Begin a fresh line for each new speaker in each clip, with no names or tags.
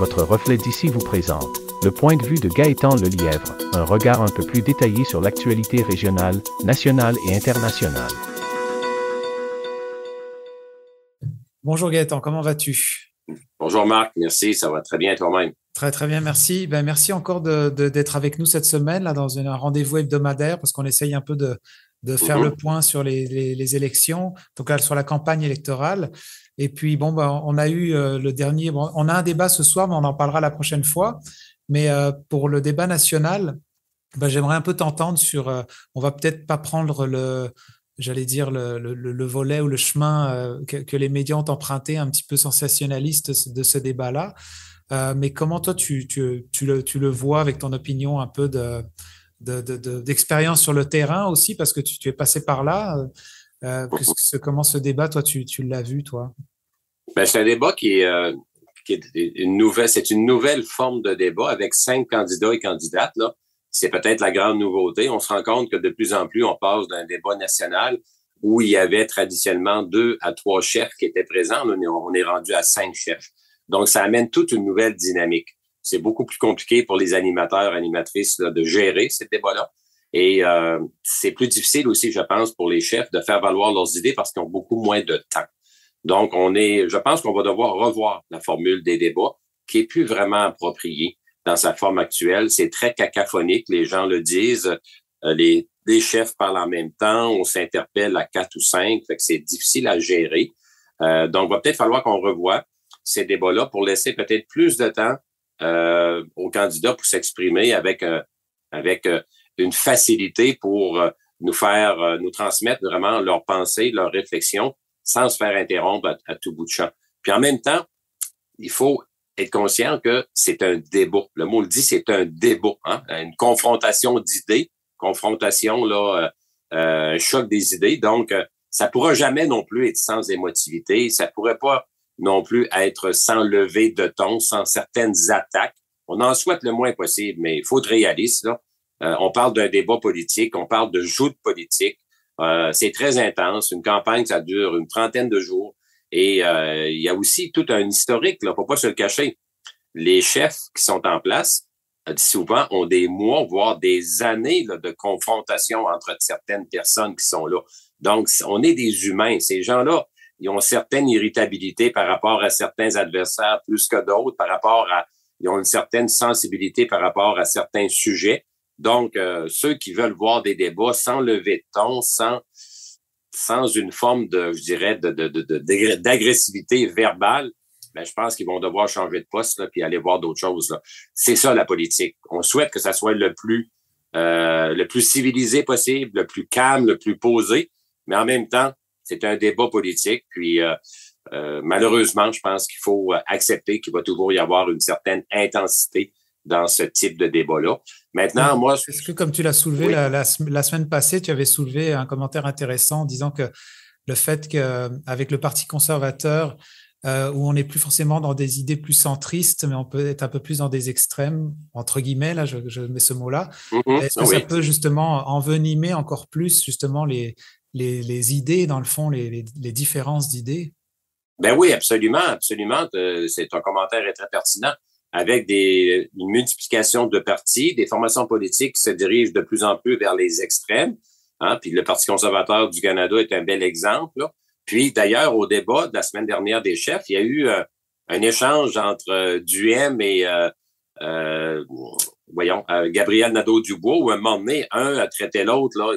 votre reflet d'ici vous présente le point de vue de Gaëtan Lelièvre, un regard un peu plus détaillé sur l'actualité régionale, nationale et internationale.
Bonjour Gaëtan, comment vas-tu?
Bonjour Marc, merci, ça va très bien toi-même?
Très très bien, merci. Ben, merci encore d'être de, avec nous cette semaine là dans un rendez-vous hebdomadaire parce qu'on essaye un peu de, de faire mhm. le point sur les, les, les, élections, en tout cas sur la campagne électorale. Et puis, bon, ben, on a eu euh, le dernier, on a un débat ce soir, mais on en parlera la prochaine fois. Mais euh, pour le débat national, ben, j'aimerais un peu t'entendre sur, euh, on va peut-être pas prendre le, j'allais dire, le, le, le, volet ou le chemin que, les médias ont emprunté un petit peu sensationnaliste de ce débat-là. mais comment toi, tu, tu, tu, le, tu le vois avec ton opinion un peu de d'expérience de, sur le terrain aussi, parce que tu es passé par là. Euh, comment ce débat, toi, tu, tu l'as vu, toi?
Ben, c'est un débat qui est, euh, qui est une nouvelle, c'est une nouvelle forme de débat avec cinq candidats et candidates. Là. C'est peut-être la grande nouveauté. On se rend compte que de plus en plus, on passe d'un débat national où il y avait traditionnellement deux à trois chefs qui étaient présents. on, est, on est rendu à cinq chefs. Donc, ça amène toute une nouvelle dynamique c'est beaucoup plus compliqué pour les animateurs, animatrices de gérer ces débats-là. Et euh, c'est plus difficile aussi, je pense, pour les chefs de faire valoir leurs idées parce qu'ils ont beaucoup moins de temps. Donc, on est, je pense qu'on va devoir revoir la formule des débats qui est plus vraiment appropriée dans sa forme actuelle. C'est très cacophonique, les gens le disent. Euh, les, chefs parlent en même temps, on s'interpelle à quatre ou cinq, fait que c'est difficile à gérer. Euh, donc, va peut-être falloir qu'on revoie ces débats-là pour laisser peut-être plus de temps euh, aux candidats pour s'exprimer avec, euh, avec euh, une facilité pour euh, nous faire, nous transmettre vraiment leurs pensées, leurs réflexions, sans se faire interrompre à, tout bout de champ. Puis en même temps, il faut être conscient que c'est un débat. Le mot le dit, c'est un débat, hein? une confrontation d'idées, confrontation là, euh, choc des idées. Donc, ça pourra jamais non plus être sans émotivité. Ça pourrait pas non plus être sans lever de ton, sans certaines attaques. On en souhaite le moins possible, mais il faut être réaliste. Là. Euh, on parle d'un débat politique, on parle de joute politique. Euh, c'est très intense. Une campagne, ça dure une trentaine de jours. Et euh, il y a aussi tout un historique, là, faut pas se le cacher. Les chefs qui sont en place, souvent, ont des mois, voire des années là, de confrontation entre certaines personnes qui sont là. Donc, on est des humains. Ces gens-là, ils ont certaines irritabilités par rapport à certains adversaires plus que d'autres, par rapport à, ils ont une certaine sensibilité par rapport à certains sujets. Donc, euh, ceux qui veulent voir des débats sans lever de ton, sans, sans une forme de, je dirais, de, d'agressivité verbale, ben, je pense qu'ils vont devoir changer de poste là, puis aller voir d'autres choses. C'est ça la politique. On souhaite que ça soit le plus, euh, le plus civilisé possible, le plus calme, le plus posé, mais en même temps, c'est un débat politique. Puis euh, euh, malheureusement, je pense qu'il faut accepter qu'il va toujours y avoir une certaine intensité dans ce type de débat-là. Maintenant, moi...
Est-ce que, comme tu l'as soulevé la, semaine passée, tu avais soulevé un commentaire intéressant en disant que le fait qu'avec le Parti conservateur, euh, où on n'est plus forcément dans des idées plus centristes, mais on peut être un peu plus dans des extrêmes, entre guillemets, là, je, mets ce mot-là. Mm-hmm. Est-ce que ça peut justement envenimer encore plus justement les, les, idées, dans le fond, les, les, différences d'idées?
Ben oui, absolument, absolument. Euh, c'est un commentaire très pertinent. Avec des, une multiplication de partis, des formations politiques qui se dirigent de plus en plus vers les extrêmes. Hein, puis le Parti conservateur du Canada est un bel exemple. Puis d'ailleurs, au débat de la semaine dernière des chefs, il y a eu euh, un échange entre euh, Duhem et euh, voyons, Gabriel Nadeau-Dubois, où à un moment donné, un a traité l'autre, là,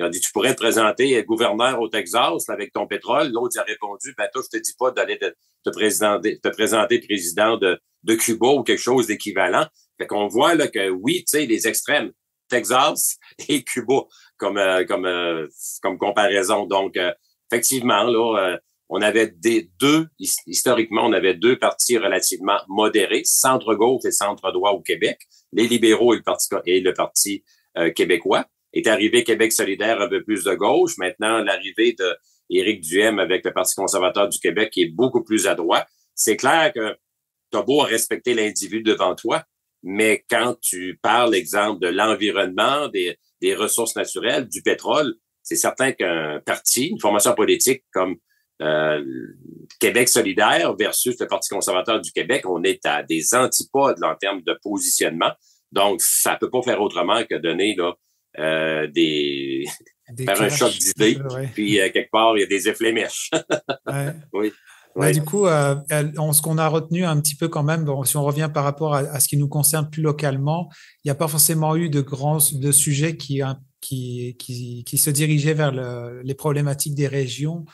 il a dit, tu pourrais te présenter gouverneur au Texas avec ton pétrole. L'autre a répondu, ben toi, je te dis pas d'aller te, présenter, te présenter président de, de Cuba ou quelque chose d'équivalent. Fait qu'on voit là que oui, tu sais, les extrêmes, Texas et Cuba comme euh, comme euh, comme comparaison. Donc euh, effectivement là, on avait des deux historiquement, on avait deux partis relativement modérés, centre gauche et centre droit au Québec, les libéraux et le parti et le parti québécois est arrivé Québec solidaire un peu plus de gauche. Maintenant, l'arrivée de Éric Duhem avec le Parti conservateur du Québec qui est beaucoup plus à droite. C'est clair que tu as beau respecter l'individu devant toi, mais quand tu parles, exemple, de l'environnement, des, des ressources naturelles, du pétrole, c'est certain qu'un parti, une formation politique comme Euh, Québec solidaire versus le Parti conservateur du Québec, on est à des antipodes en termes de positionnement. Donc, ça peut pas faire autrement que donner là, euh, des, faire un choc d'idées. Puis, euh, quelque part, il y a des effets mèches.
oui. du coup, euh, ce qu'on a retenu un petit peu quand même, bon, si on revient par rapport à, ce qui nous concerne plus localement, il n'y a pas forcément eu de grands de sujets qui, qui, qui, qui se dirigeaient vers le, les problématiques des régions.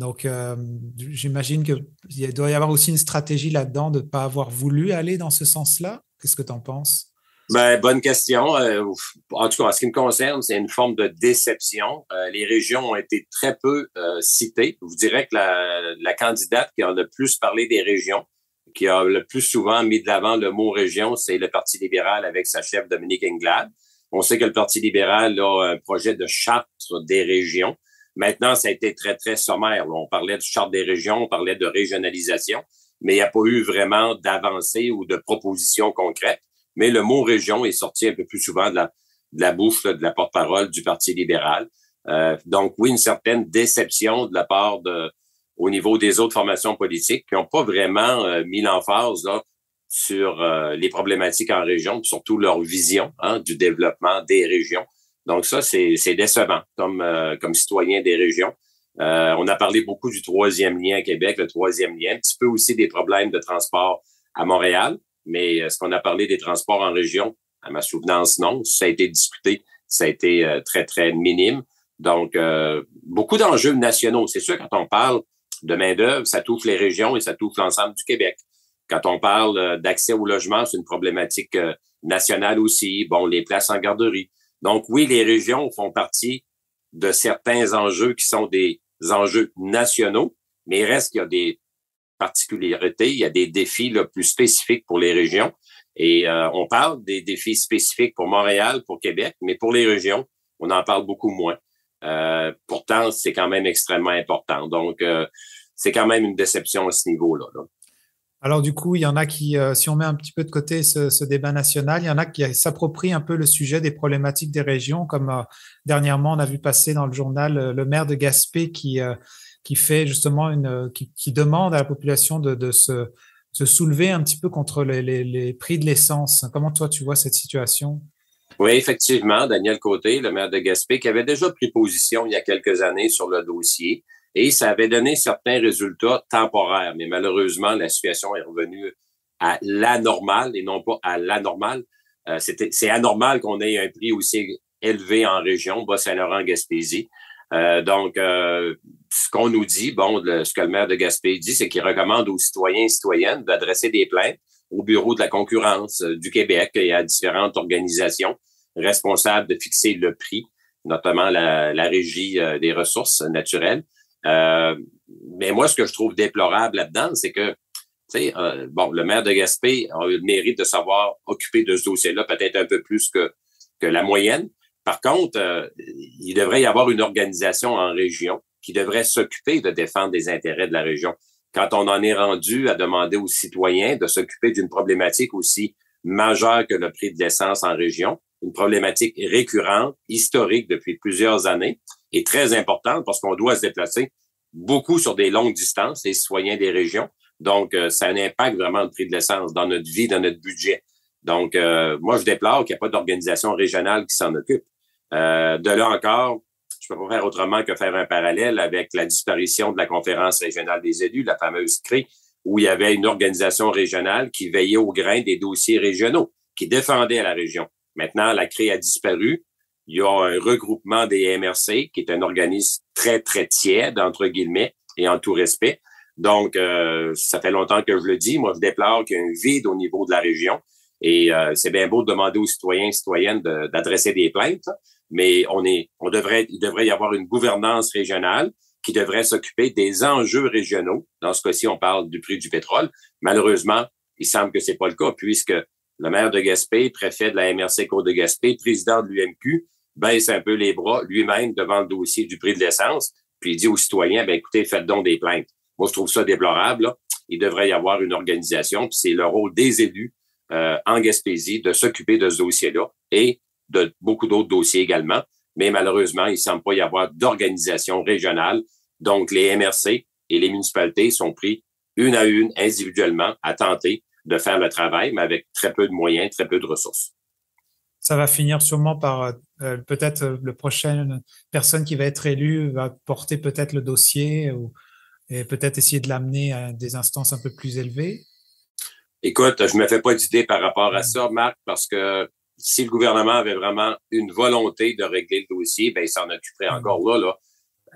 Donc, euh, j'imagine qu'il doit y avoir aussi une stratégie là-dedans de ne pas avoir voulu aller dans ce sens-là. Qu'est-ce que tu en penses?
Ben, bonne question. Euh, en tout cas, en ce qui me concerne, c'est une forme de déception. Euh, les régions ont été très peu euh, citées. Je vous dirais que la, la, candidate qui a le plus parlé des régions, qui a le plus souvent mis de l'avant le mot région, c'est le Parti libéral avec sa chef Dominique Inglade. On sait que le Parti libéral a un projet de charte des régions. Maintenant, ça a été très, très sommaire. On parlait de charte des régions, on parlait de régionalisation, mais il n'y a pas eu vraiment d'avancée ou de propositions concrètes mais le mot région est sorti un peu plus souvent de la, de la bouche de la porte-parole du Parti libéral. Euh, donc oui, une certaine déception de la part de au niveau des autres formations politiques qui n'ont pas vraiment euh, mis l'emphase sur euh, les problématiques en région, surtout leur vision hein, du développement des régions. Donc ça, c'est décevant comme, comme citoyen des régions. on a parlé beaucoup du troisième lien à Québec, le troisième lien, un petit peu aussi des problèmes de transport à Montréal. Mais est-ce qu'on a parlé des transports en région? À ma souvenance, non. Ça a été discuté. Ça a été euh, très, très minime. Donc, euh, beaucoup d'enjeux nationaux. C'est sûr, quand on parle de main-d'œuvre, ça touche les régions et ça touche l'ensemble du Québec. Quand on parle euh, d'accès au logement, c'est une problématique nationale aussi. Bon, les places en garderie. Donc, oui, les régions font partie de certains enjeux qui sont des enjeux nationaux, mais il reste qu'il y a des particularités, il y a des défis plus spécifiques pour les régions. Et euh, on parle des défis spécifiques pour Montréal, pour Québec, mais pour les régions, on en parle beaucoup moins. Euh, pourtant, c'est quand même extrêmement important. Donc, euh, c'est quand même une déception à ce niveau-là.
Alors du coup, il y en a qui, si on met un petit peu de côté ce, débat national, il y en a qui s'approprient un peu le sujet des problématiques des régions, comme dernièrement on a vu passer dans le journal le maire de Gaspé qui qui fait justement une, qui, qui demande à la population de, de se, se, soulever un petit peu contre les, les, les prix de l'essence. Comment toi tu vois cette situation?
Oui, effectivement, Daniel Côté, le maire de Gaspé, qui avait déjà pris position il y a quelques années sur le dossier et ça avait donné certains résultats temporaires, mais malheureusement, la situation est revenue à l'anormal et non pas à l'anormal. Euh, c'est anormal qu'on ait un prix aussi élevé en région, Bas-Saint-Laurent-Gaspésie. Euh, donc, euh, ce qu'on nous dit, bon, ce que le maire de Gaspé dit, c'est qu'il recommande aux citoyens et citoyennes d'adresser des plaintes au Bureau de la concurrence euh, du Québec et à différentes organisations responsables de fixer le prix, notamment la, la régie des ressources naturelles. mais moi, ce que je trouve déplorable là-dedans, c'est que sais, bon, le maire de Gaspé a eu le mérite de savoir occuper de ce dossier-là peut-être un peu plus que, que la moyenne, par contre, euh, il devrait y avoir une organisation en région qui devrait s'occuper de défendre les intérêts de la région. Quand on en est rendu à demander aux citoyens de s'occuper d'une problématique aussi majeure que le prix de l'essence en région, une problématique récurrente, historique depuis plusieurs années et très importante parce qu'on doit se déplacer beaucoup sur des longues distances, les citoyens des régions. Donc, euh, ça a un impact vraiment le prix de l'essence dans notre vie, dans notre budget. Donc, euh, moi, je déplore qu'il n'y a pas d'organisation régionale qui s'en occupe. Euh, de là encore, peux pas faire autrement que faire un parallèle avec la disparition de la conférence régionale des élus, la fameuse CRI, où il y avait une organisation régionale qui veillait au grain des dossiers régionaux, qui défendait la région. Maintenant, la CRI a disparu. Il y a un regroupement des MRC, qui est un organisme très, très tiède, entre guillemets, et en tout respect. Donc, euh, ça fait longtemps que je le dis. Moi, je déplore qu'il y a un vide au niveau de la région. Et euh, c'est bien beau de demander aux citoyens et citoyennes d'adresser des plaintes, mais on est, on devrait, il devrait y avoir une gouvernance régionale qui devrait s'occuper des enjeux régionaux. Dans ce cas-ci, on parle du prix du pétrole. Malheureusement, il semble que c'est pas le cas puisque le maire de Gaspé, préfet de la MRC Côte de Gaspé, président de l'UMQ, baisse un peu les bras lui-même devant le dossier du prix de l'essence, puis il dit aux citoyens, ben écoutez, faites donc des plaintes. Moi, je trouve ça déplorable. Il devrait y avoir une organisation, puis c'est le rôle des élus euh, en Gaspésie de s'occuper de ce dossier-là et de beaucoup d'autres dossiers également. Mais malheureusement, il ne semble pas y avoir d'organisation régionale. Donc, les MRC et les municipalités sont pris une à une, individuellement, à tenter de faire le travail, mais avec très peu de moyens, très peu de ressources.
Ça va finir sûrement par euh, peut-être euh, le prochaine personne qui va être élue va porter peut-être le dossier ou, et peut-être essayer de l'amener à des instances un peu plus élevées.
Écoute, je me fais pas d'idée par rapport à ça, Marc, parce que si le gouvernement avait vraiment une volonté de régler le dossier, ben il s'en occuperait encore là. là.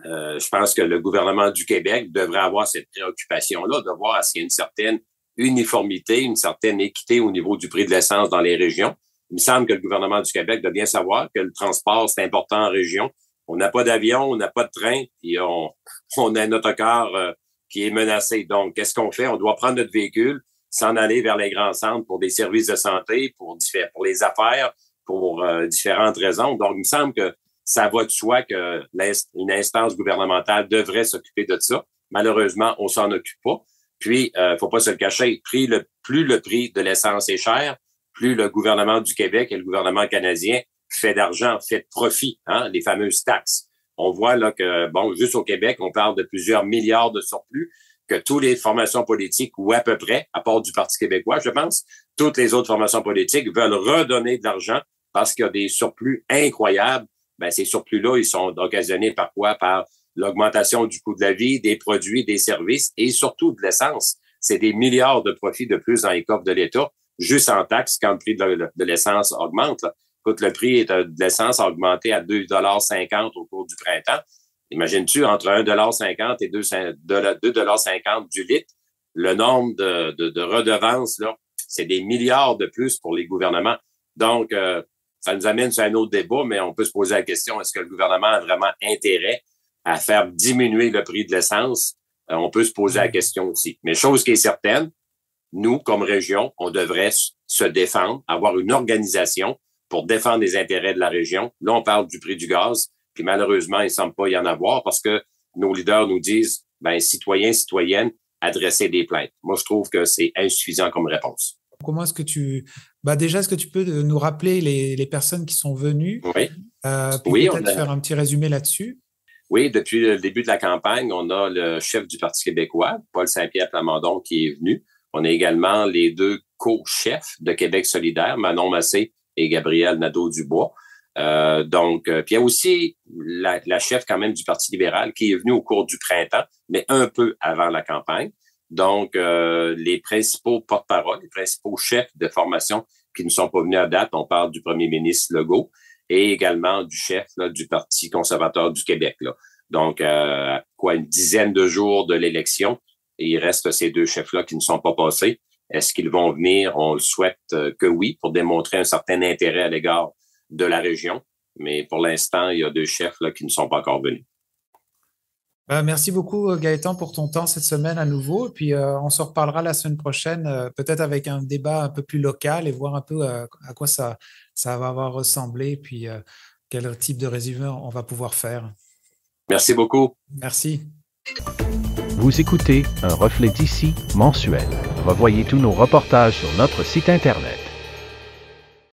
Euh, je pense que le gouvernement du Québec devrait avoir cette préoccupation-là, de voir s'il y a une certaine uniformité, une certaine équité au niveau du prix de l'essence dans les régions. Il me semble que le gouvernement du Québec doit bien savoir que le transport, c'est important en région. On n'a pas d'avion, on n'a pas de train, et on, on a notre autocar euh, qui est menacé. Donc, qu'est-ce qu'on fait? On doit prendre notre véhicule, s'en aller vers les grands centres pour des services de santé, pour, pour les affaires, pour euh, différentes raisons. Donc, il me semble que ça va de soi qu'une instance gouvernementale devrait s'occuper de ça. Malheureusement, on s'en occupe pas. Puis, euh, faut pas se le cacher, plus le prix de l'essence est cher, plus le gouvernement du Québec et le gouvernement canadien fait d'argent, fait de profit, hein, les fameuses taxes. On voit là que, bon, juste au Québec, on parle de plusieurs milliards de surplus, que toutes les formations politiques, ou à peu près, à part du Parti québécois, je pense, toutes les autres formations politiques veulent redonner de l'argent parce qu'il y a des surplus incroyables. Ben, ces surplus-là, ils sont occasionnés par quoi? Par l'augmentation du coût de la vie, des produits, des services et surtout de l'essence. C'est des milliards de profits de plus dans les coffres de l'État, juste en taxes quand le prix de, l'essence augmente. Écoute, le prix de l'essence a augmenté à 2,50 au cours du printemps. Imagines-tu, entre 1,50 et 2,50 du litre, le nombre de, de, redevances, là, c'est des milliards de plus pour les gouvernements. Donc, euh, ça nous amène sur un autre débat, mais on peut se poser la question, est-ce que le gouvernement a vraiment intérêt à faire diminuer le prix de l'essence, euh, on peut se poser la question aussi. Mais chose qui est certaine, nous, comme région, on devrait se défendre, avoir une organisation pour défendre les intérêts de la région. Là, on parle du prix du gaz, puis malheureusement, il ne semble pas y en avoir parce que nos leaders nous disent, ben, citoyens, citoyennes, adresser des plaintes. Moi, je trouve que c'est insuffisant comme réponse.
Comment est-ce que tu... Bah déjà, est-ce que tu peux nous rappeler les, les personnes qui sont venues?
Oui.
Euh, oui, peut-être faire un petit résumé là-dessus.
Oui, depuis le début de la campagne, on a le chef du Parti québécois, Paul Saint-Pierre Plamondon, qui est venu. On a également les deux co-chefs de Québec solidaire, Manon Massé et Gabriel Nadeau-Dubois. Euh, donc, euh, puis il y a aussi la, la, chef quand même du Parti libéral qui est venue au cours du printemps, mais un peu avant la campagne. Donc, euh, les principaux porte-parole, les principaux chefs de formation qui ne sont pas venus à date, on parle du premier ministre Legault, et également du chef du Parti conservateur du Québec. Là. Donc, euh, quoi, une dizaine de jours de l'élection, il reste ces deux chefs-là qui ne sont pas passés. Est-ce qu'ils vont venir? On le souhaite euh, que oui, pour démontrer un certain intérêt à l'égard de la région. Mais pour l'instant, il y a deux chefs là, qui ne sont pas encore venus.
Ben, merci beaucoup euh, Gaëtan pour ton temps cette semaine à nouveau. Et puis euh, on se reparlera la semaine prochaine, euh, peut-être avec un débat un peu plus local et voir un peu à quoi ça, ça va avoir ressemblé, puis quel type de résumé on va pouvoir faire.
Merci beaucoup.
Merci.
Vous écoutez un reflet d'ici mensuel. Revoyez tous nos reportages sur notre site Internet.